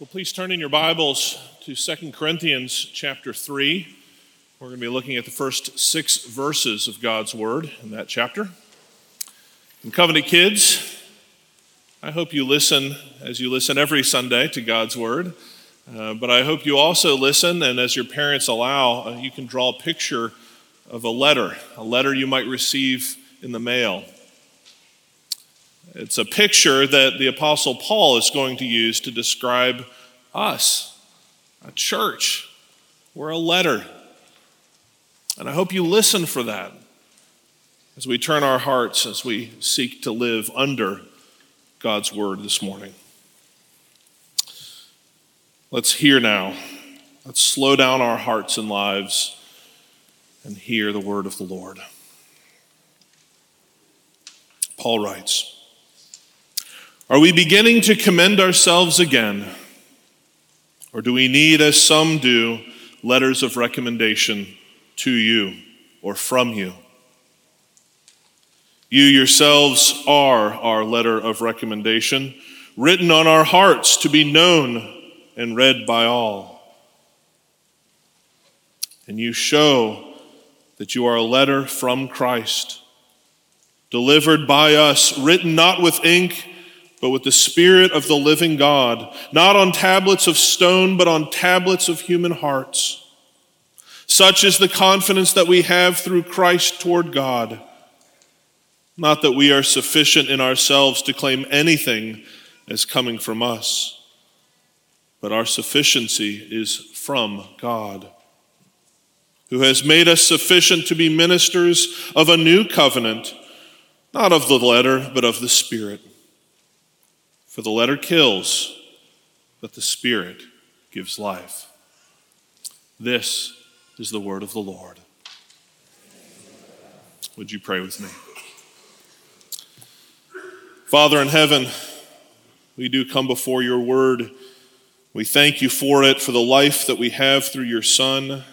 Well, please turn in your Bibles to 2 Corinthians chapter 3. We're going to be looking at the first six verses of God's Word in that chapter. And Covenant kids, I hope you listen as you listen every Sunday to God's Word. Uh, but I hope you also listen, and as your parents allow, uh, you can draw a picture of a letter, a letter you might receive in the mail. It's a picture that the Apostle Paul is going to use to describe us, a church. We're a letter. And I hope you listen for that as we turn our hearts, as we seek to live under God's word this morning. Let's hear now. Let's slow down our hearts and lives and hear the word of the Lord. Paul writes, are we beginning to commend ourselves again? Or do we need, as some do, letters of recommendation to you or from you? You yourselves are our letter of recommendation, written on our hearts to be known and read by all. And you show that you are a letter from Christ, delivered by us, written not with ink but with the Spirit of the living God, not on tablets of stone, but on tablets of human hearts. Such is the confidence that we have through Christ toward God. Not that we are sufficient in ourselves to claim anything as coming from us, but our sufficiency is from God, who has made us sufficient to be ministers of a new covenant, not of the letter, but of the Spirit. For the letter kills, but the Spirit gives life. This is the word of the Lord. Would you pray with me? Father in heaven, we do come before your word. We thank you for it, for the life that we have through your Son.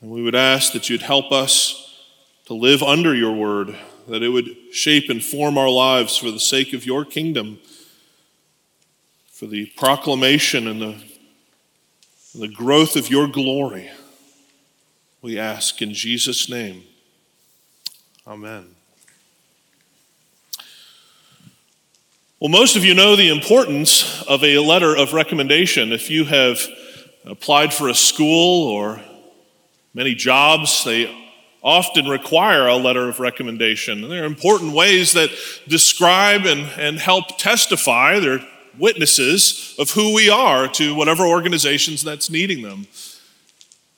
And we would ask that you'd help us to live under your word, that it would shape and form our lives for the sake of your kingdom for the proclamation and the, the growth of your glory. We ask in Jesus' name. Amen. Well, most of you know the importance of a letter of recommendation. If you have applied for a school or many jobs, they often require a letter of recommendation. And There are important ways that describe and, and help testify. They're witnesses of who we are to whatever organizations that's needing them.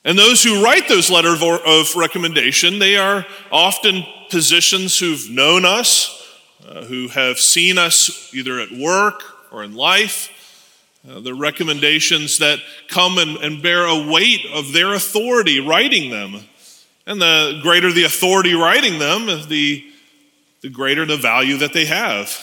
And those who write those letters of recommendation, they are often positions who've known us, uh, who have seen us either at work or in life. Uh, the recommendations that come and, and bear a weight of their authority writing them. And the greater the authority writing them, the, the greater the value that they have.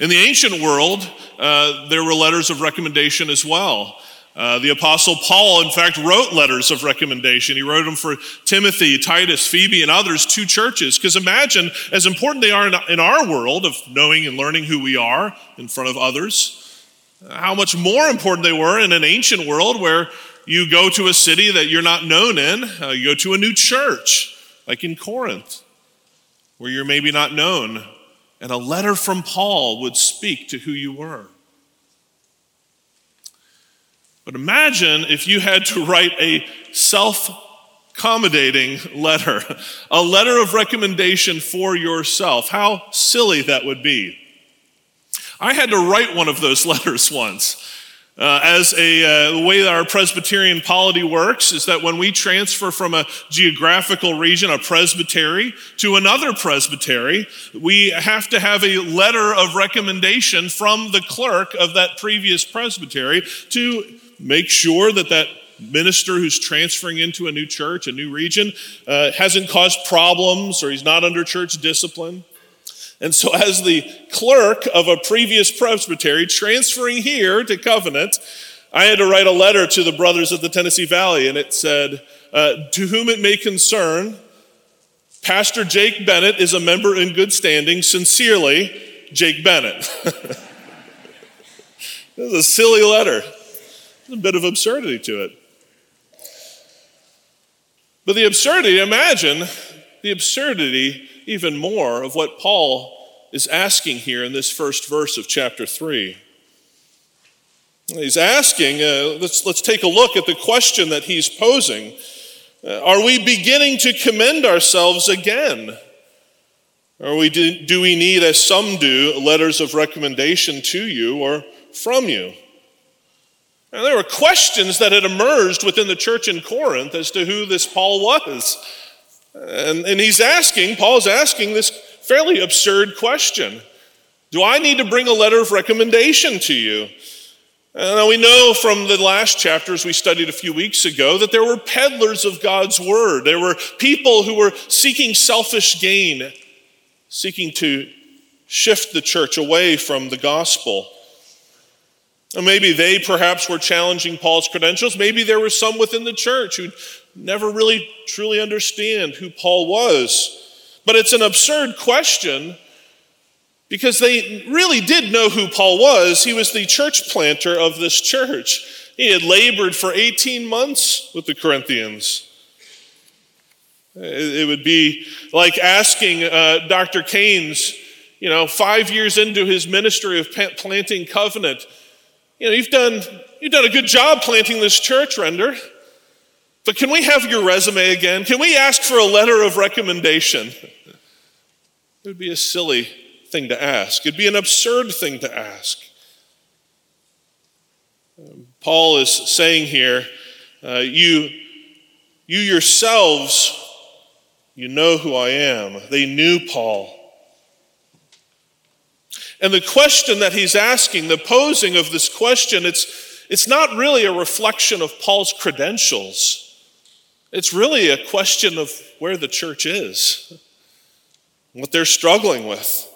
In the ancient world, uh, there were letters of recommendation as well. Uh, the Apostle Paul, in fact, wrote letters of recommendation. He wrote them for Timothy, Titus, Phoebe, and others, two churches. Because imagine, as important they are in, in our world of knowing and learning who we are in front of others, how much more important they were in an ancient world where you go to a city that you're not known in, uh, you go to a new church, like in Corinth, where you're maybe not known and a letter from Paul would speak to who you were. But imagine if you had to write a self accommodating letter, a letter of recommendation for yourself. How silly that would be. I had to write one of those letters once. Uh, as a uh, the way that our Presbyterian polity works is that when we transfer from a geographical region, a presbytery, to another presbytery, we have to have a letter of recommendation from the clerk of that previous presbytery to make sure that that minister who's transferring into a new church, a new region, uh, hasn't caused problems or he's not under church discipline. And so, as the clerk of a previous presbytery transferring here to Covenant, I had to write a letter to the brothers of the Tennessee Valley, and it said, uh, To whom it may concern, Pastor Jake Bennett is a member in good standing. Sincerely, Jake Bennett. This is a silly letter. There's a bit of absurdity to it. But the absurdity, imagine the absurdity even more of what Paul is asking here in this first verse of chapter 3. He's asking, uh, let's, let's take a look at the question that he's posing. Uh, are we beginning to commend ourselves again? Or we do, do we need, as some do, letters of recommendation to you or from you? And there were questions that had emerged within the church in Corinth as to who this Paul was. And, and he's asking, Paul's asking this fairly absurd question Do I need to bring a letter of recommendation to you? Uh, and we know from the last chapters we studied a few weeks ago that there were peddlers of God's word. There were people who were seeking selfish gain, seeking to shift the church away from the gospel. And maybe they perhaps were challenging Paul's credentials. Maybe there were some within the church who never really truly understand who Paul was. But it's an absurd question because they really did know who Paul was. He was the church planter of this church. He had labored for 18 months with the Corinthians. It would be like asking uh, Dr. Keynes, you know, five years into his ministry of planting covenant, you know, you've done, you've done a good job planting this church, Render. But can we have your resume again? Can we ask for a letter of recommendation? It would be a silly thing to ask. It'd be an absurd thing to ask. Um, Paul is saying here, uh, you, you yourselves, you know who I am. They knew Paul. And the question that he's asking, the posing of this question, it's, it's not really a reflection of Paul's credentials. It's really a question of where the church is, what they're struggling with.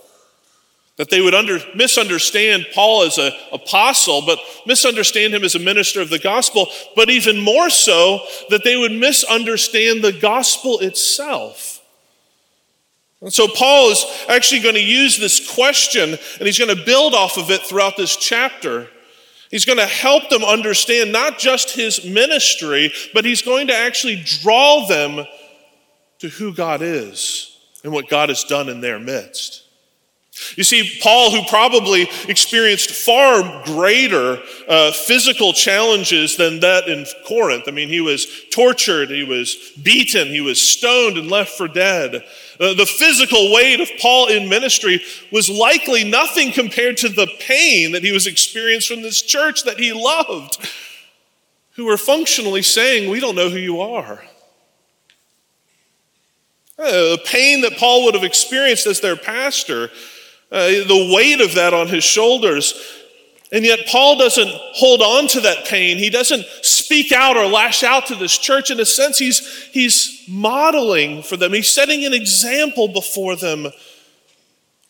That they would under, misunderstand Paul as an apostle, but misunderstand him as a minister of the gospel, but even more so, that they would misunderstand the gospel itself. And so Paul is actually going to use this question and he's going to build off of it throughout this chapter. He's going to help them understand not just his ministry, but he's going to actually draw them to who God is and what God has done in their midst. You see, Paul, who probably experienced far greater uh, physical challenges than that in Corinth. I mean, he was tortured, he was beaten, he was stoned and left for dead. Uh, the physical weight of Paul in ministry was likely nothing compared to the pain that he was experiencing from this church that he loved, who were functionally saying, We don't know who you are. Uh, the pain that Paul would have experienced as their pastor uh, the weight of that on his shoulders. And yet, Paul doesn't hold on to that pain. He doesn't speak out or lash out to this church. In a sense, he's, he's modeling for them, he's setting an example before them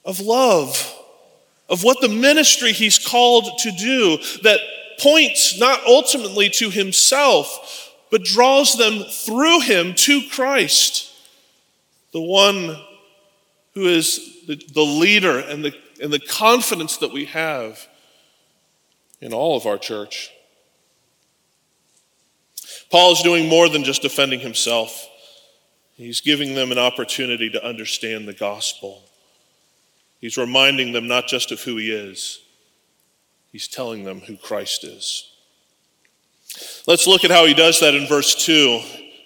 of love, of what the ministry he's called to do that points not ultimately to himself, but draws them through him to Christ, the one who is the, the leader and the, and the confidence that we have in all of our church. Paul is doing more than just defending himself. He's giving them an opportunity to understand the gospel. He's reminding them not just of who he is, he's telling them who Christ is. Let's look at how he does that in verse 2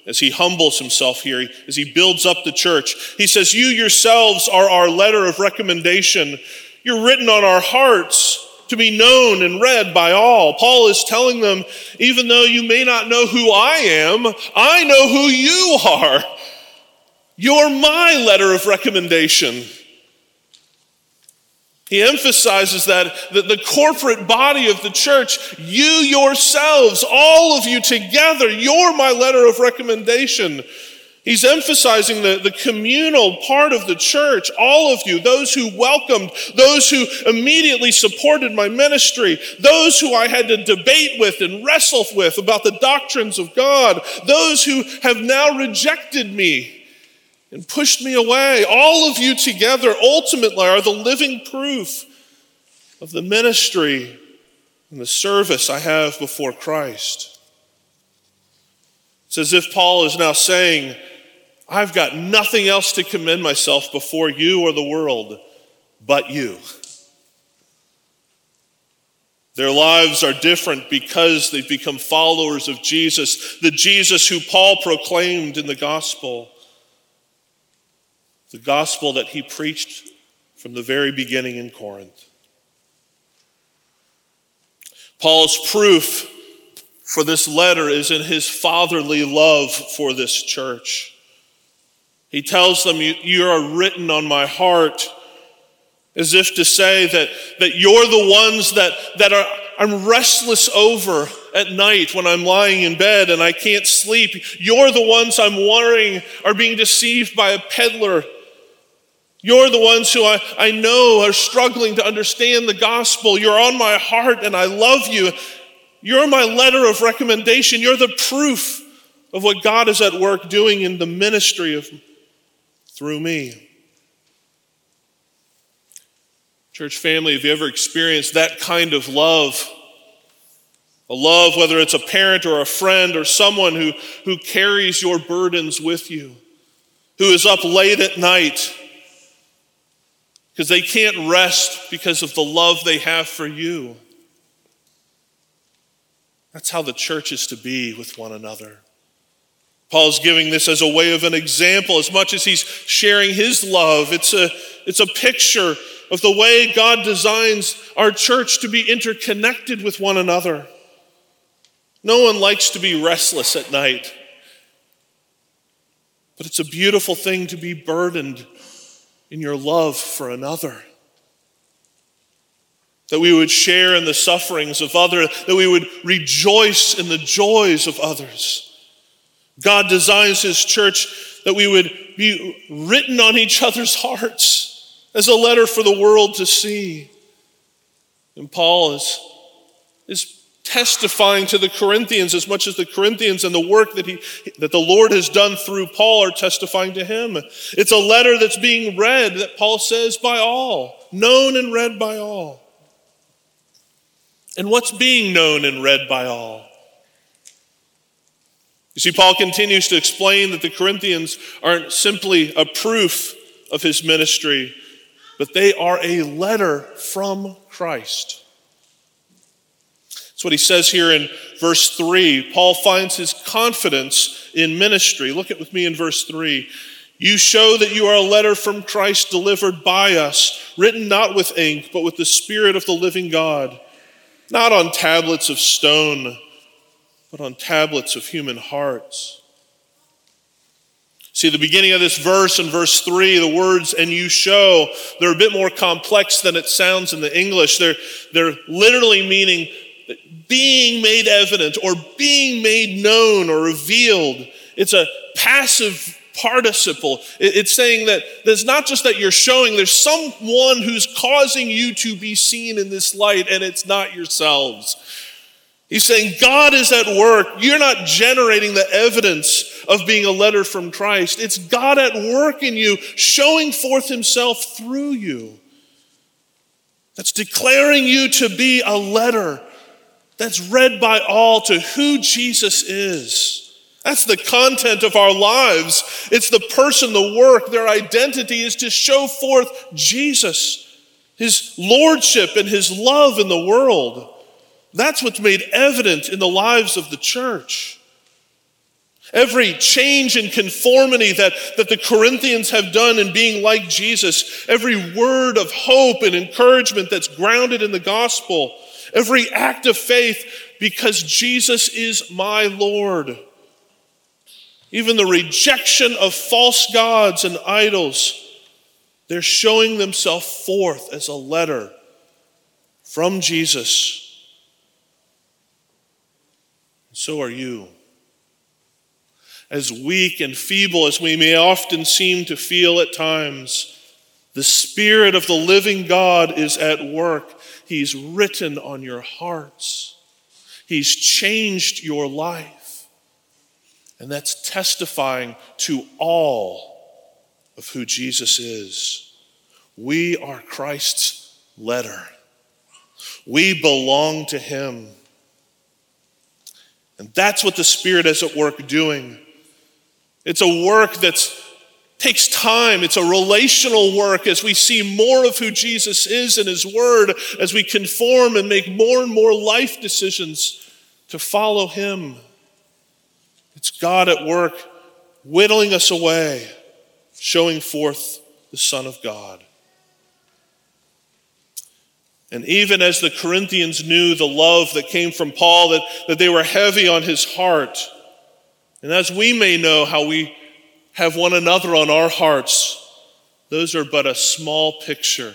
as he humbles himself here, as he builds up the church. He says, You yourselves are our letter of recommendation. You're written on our hearts to be known and read by all. Paul is telling them, even though you may not know who I am, I know who you are. You're my letter of recommendation. He emphasizes that, that the corporate body of the church, you yourselves, all of you together, you're my letter of recommendation. He's emphasizing the, the communal part of the church, all of you, those who welcomed, those who immediately supported my ministry, those who I had to debate with and wrestle with about the doctrines of God, those who have now rejected me and pushed me away. All of you together ultimately are the living proof of the ministry and the service I have before Christ. It's as if Paul is now saying, I've got nothing else to commend myself before you or the world but you. Their lives are different because they've become followers of Jesus, the Jesus who Paul proclaimed in the gospel, the gospel that he preached from the very beginning in Corinth. Paul's proof for this letter is in his fatherly love for this church. He tells them, You are written on my heart, as if to say that, that you're the ones that, that are, I'm restless over at night when I'm lying in bed and I can't sleep. You're the ones I'm worrying are being deceived by a peddler. You're the ones who I, I know are struggling to understand the gospel. You're on my heart and I love you. You're my letter of recommendation. You're the proof of what God is at work doing in the ministry of through me. Church family, have you ever experienced that kind of love? A love, whether it's a parent or a friend or someone who, who carries your burdens with you, who is up late at night because they can't rest because of the love they have for you. That's how the church is to be with one another. Paul's giving this as a way of an example as much as he's sharing his love. It's a, it's a picture of the way God designs our church to be interconnected with one another. No one likes to be restless at night, but it's a beautiful thing to be burdened in your love for another. That we would share in the sufferings of others, that we would rejoice in the joys of others. God designs His church that we would be written on each other's hearts as a letter for the world to see. And Paul is, is testifying to the Corinthians as much as the Corinthians and the work that, he, that the Lord has done through Paul are testifying to him. It's a letter that's being read, that Paul says, by all, known and read by all. And what's being known and read by all? You see, Paul continues to explain that the Corinthians aren't simply a proof of his ministry, but they are a letter from Christ. That's what he says here in verse 3. Paul finds his confidence in ministry. Look at with me in verse 3. You show that you are a letter from Christ delivered by us, written not with ink, but with the Spirit of the living God, not on tablets of stone but on tablets of human hearts. See, the beginning of this verse in verse 3, the words, and you show, they're a bit more complex than it sounds in the English. They're, they're literally meaning being made evident or being made known or revealed. It's a passive participle. It's saying that it's not just that you're showing, there's someone who's causing you to be seen in this light, and it's not yourselves. He's saying God is at work. You're not generating the evidence of being a letter from Christ. It's God at work in you, showing forth himself through you. That's declaring you to be a letter that's read by all to who Jesus is. That's the content of our lives. It's the person, the work, their identity is to show forth Jesus, his lordship, and his love in the world. That's what's made evident in the lives of the church. Every change in conformity that, that the Corinthians have done in being like Jesus, every word of hope and encouragement that's grounded in the gospel, every act of faith because Jesus is my Lord. Even the rejection of false gods and idols, they're showing themselves forth as a letter from Jesus so are you. As weak and feeble as we may often seem to feel at times, the Spirit of the living God is at work. He's written on your hearts, He's changed your life. And that's testifying to all of who Jesus is. We are Christ's letter. We belong to Him. And that's what the Spirit is at work doing. It's a work that takes time. It's a relational work as we see more of who Jesus is in His Word, as we conform and make more and more life decisions to follow Him. It's God at work whittling us away, showing forth the Son of God. And even as the Corinthians knew the love that came from Paul, that, that they were heavy on his heart, and as we may know how we have one another on our hearts, those are but a small picture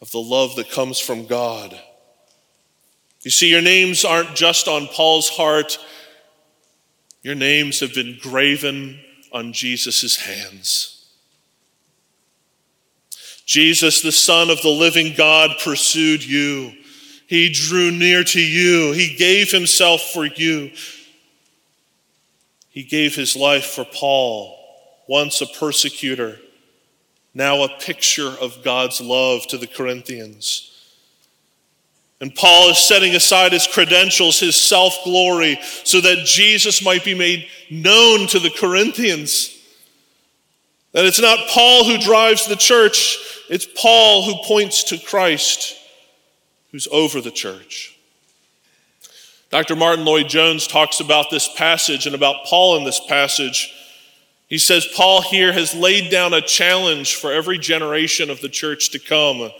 of the love that comes from God. You see, your names aren't just on Paul's heart, your names have been graven on Jesus' hands. Jesus, the Son of the living God, pursued you. He drew near to you. He gave himself for you. He gave his life for Paul, once a persecutor, now a picture of God's love to the Corinthians. And Paul is setting aside his credentials, his self glory, so that Jesus might be made known to the Corinthians. That it's not Paul who drives the church, it's Paul who points to Christ, who's over the church. Dr. Martyn Lloyd-Jones talks about this passage and about Paul in this passage. He says Paul here has laid down a challenge for every generation of the church to come.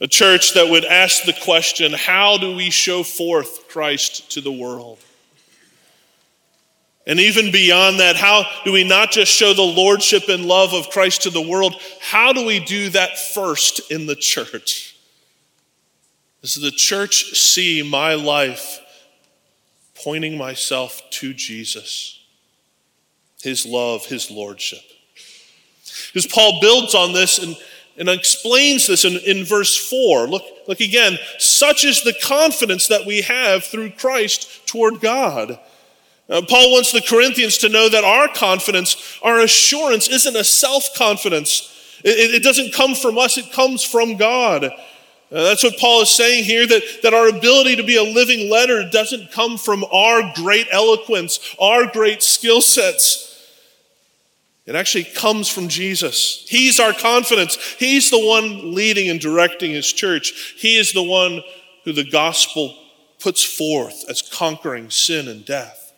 A church that would ask the question how do we show forth Christ to the world? And even beyond that, how do we not just show the lordship and love of Christ to the world? How do we do that first in the church? Does the church see my life pointing myself to Jesus, his love, his lordship? Because Paul builds on this and, and explains this in, in verse 4. Look, look again. Such is the confidence that we have through Christ toward God. Uh, Paul wants the Corinthians to know that our confidence, our assurance, isn't a self confidence. It, it, doesn't come from us, it comes from God. Uh, that's what Paul is saying here that, that our ability to be a living letter doesn't come from our great eloquence, our great skill sets. It actually comes from Jesus. He's our confidence. He's the one leading and directing his church. He is the one who the gospel puts forth as conquering sin and death.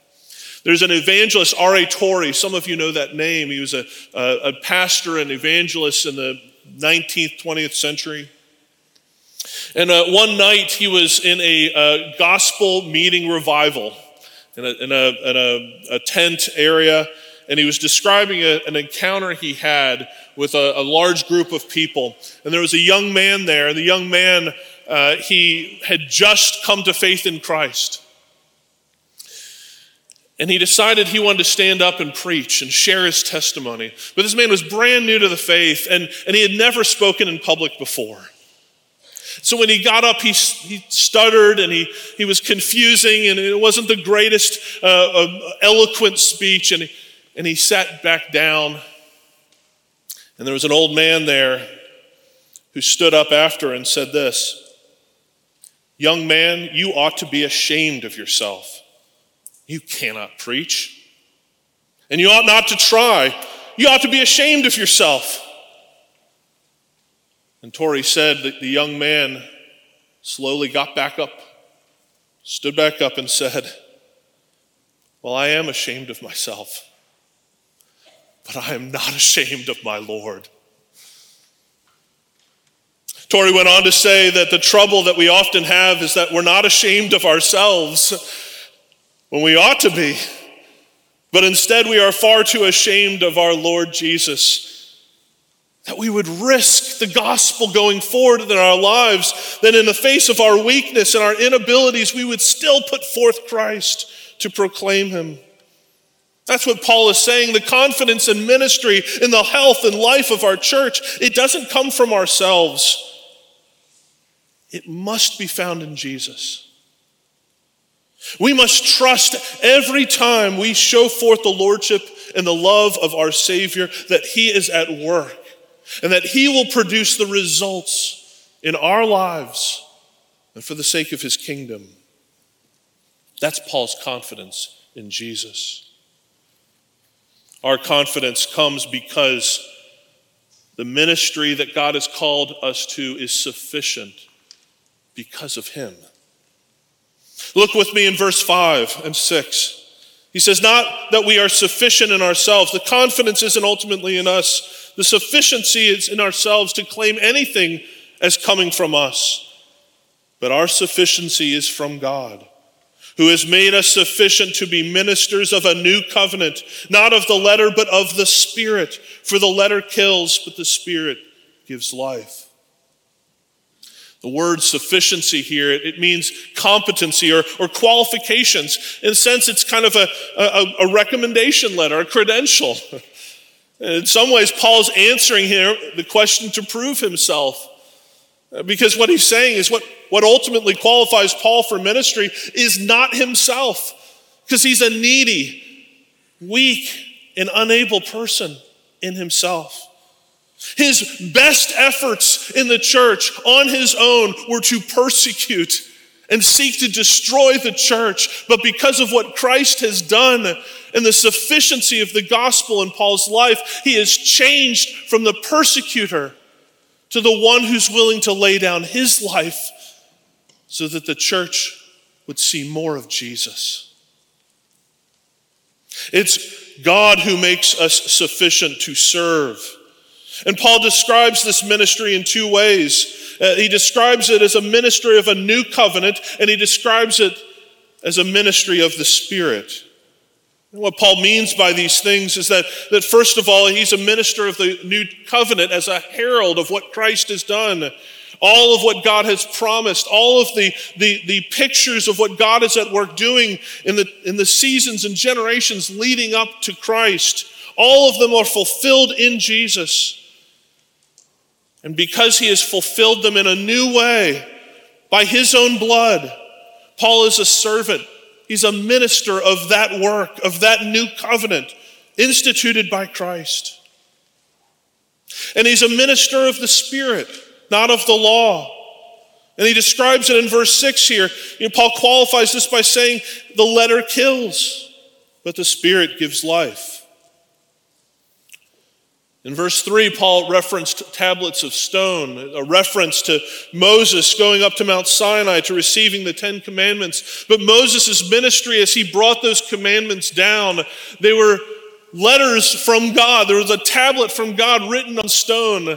There's an evangelist, R.A. Torrey. Some of you know that name. He was a, a, a pastor and evangelist in the 19th, 20th century. And uh, one night he was in a uh, gospel meeting revival in, a, in, a, in a, a, tent area, and he was describing a, an encounter he had with a, large group of people. And there was a young man there, and the young man, uh, he had just come to faith in Christ. And he decided he wanted to stand up and preach and share his testimony. But this man was brand new to the faith and, and he had never spoken in public before. So when he got up, he, he stuttered and he, he was confusing and it wasn't the greatest uh, uh, eloquent speech. And he, and he sat back down. And there was an old man there who stood up after and said this Young man, you ought to be ashamed of yourself. You cannot preach. And you ought not to try. You ought to be ashamed of yourself. And Torrey said that the young man slowly got back up, stood back up, and said, Well, I am ashamed of myself, but I am not ashamed of my Lord. Torrey went on to say that the trouble that we often have is that we're not ashamed of ourselves when we ought to be. But instead, we are far too ashamed of our Lord Jesus that we would risk the gospel going forward in our lives, that in the face of our weakness and our inabilities, we would still put forth Christ to proclaim him. That's what Paul is saying. The confidence in ministry, in the health and life of our church, it doesn't come from ourselves. It must be found in Jesus. We must trust every time we show forth the lordship and the love of our Savior that He is at work and that He will produce the results in our lives and for the sake of his kingdom. That's Paul's confidence in Jesus. Our confidence comes because the ministry that God has called us to is sufficient because of him. Look with me in verse 5 and 6. He says, Not that we are sufficient in ourselves. The confidence isn't ultimately in us. The sufficiency is in ourselves to claim anything as coming from us. But our sufficiency is from God, who has made us sufficient to be ministers of a new covenant, not of the letter, but of the Spirit. For the letter kills, but the Spirit gives life. The word sufficiency here, it means competency or, or qualifications. In a sense, it's kind of a, a, a recommendation letter, a credential. In some ways, Paul's answering here the question to prove himself. Uh, because what he's saying is what, what ultimately qualifies Paul for ministry is not himself, because he's a needy, weak, and unable person in himself. His best efforts in the church on his own were to persecute and seek to destroy the church. But because of what Christ has done and the sufficiency of the gospel in Paul's life, he has changed from the persecutor to the one who's willing to lay down his life so that the church would see more of Jesus. It's God who makes us sufficient to serve. And Paul describes this ministry in two ways. Uh, he describes it as a ministry of a new covenant, and he describes it as a ministry of the Spirit. And what Paul means by these things is that, that, first of all, he's a minister of the new covenant as a herald of what Christ has done. All of what God has promised, all of the, the, the pictures of what God is at work doing in the, in the seasons and generations leading up to Christ, all of them are fulfilled in Jesus. And because he has fulfilled them in a new way by his own blood, Paul is a servant. He's a minister of that work, of that new covenant instituted by Christ. And he's a minister of the Spirit, not of the law. And he describes it in verse 6 here. You know, Paul qualifies this by saying, the letter kills, but the Spirit gives life. In verse 3, Paul referenced tablets of stone, a reference to Moses going up to Mount Sinai to receiving the Ten Commandments. But Moses' ministry, as he brought those commandments down, they were letters from God. There was a tablet from God written on stone,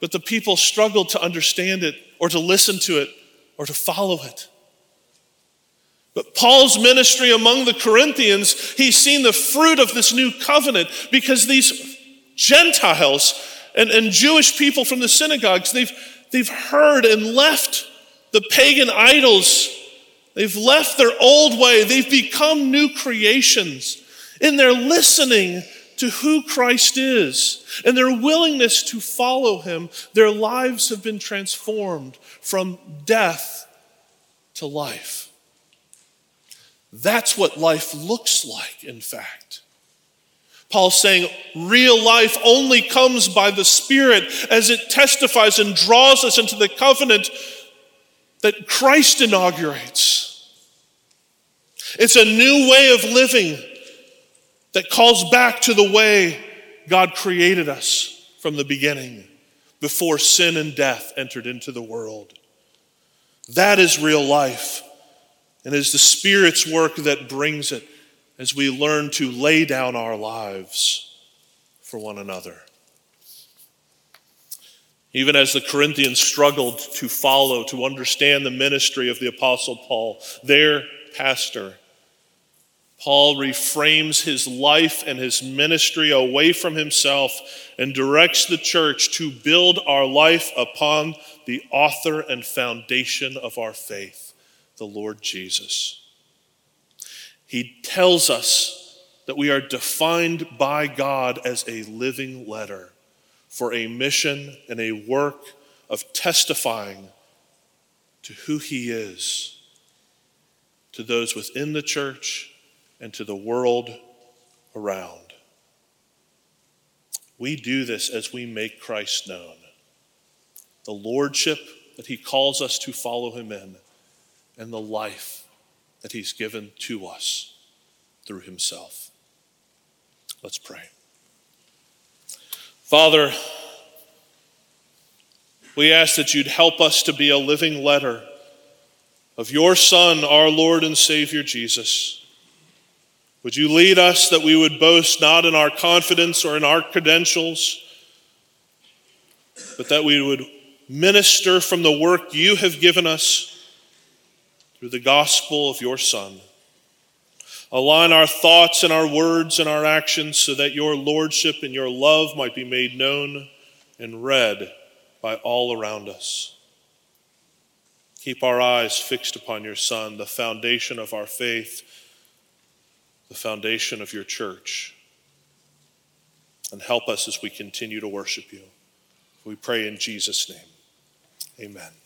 but the people struggled to understand it or to listen to it or to follow it. But Paul's ministry among the Corinthians, he's seen the fruit of this new covenant because these Gentiles and, and Jewish people from the synagogues, they've, they've heard and left the pagan idols. They've left their old way. They've become new creations. In their listening to who Christ is and their willingness to follow him, their lives have been transformed from death to life. That's what life looks like, in fact. Paul's saying real life only comes by the Spirit as it testifies and draws us into the covenant that Christ inaugurates. It's a new way of living that calls back to the way God created us from the beginning, before sin and death entered into the world. That is real life, and it is the Spirit's work that brings it as we learn to lay down our lives for one another. Even as the Corinthians struggled to follow, to understand the ministry of the Apostle Paul, their pastor, Paul reframes his life and his ministry away from himself and directs the church to build our life upon the author and foundation of our faith, the Lord Jesus. He tells us that we are defined by God as a living letter for a mission and a work of testifying to who He is to those within the church and to the world around. We do this as we make Christ known. The lordship that he calls us to follow him in and the life that he's given to us through himself. Let's pray. Father, we ask that you'd help us to be a living letter of your Son, our Lord and Savior Jesus. Would you lead us that we would boast not in our confidence or in our credentials, but that we would minister from the work you have given us through the gospel of your Son. Align our thoughts and our words and our actions so that your lordship and your love might be made known and read by all around us. Keep our eyes fixed upon your Son, the foundation of our faith, the foundation of your church. And help us as we continue to worship you. We pray in Jesus' name. Amen.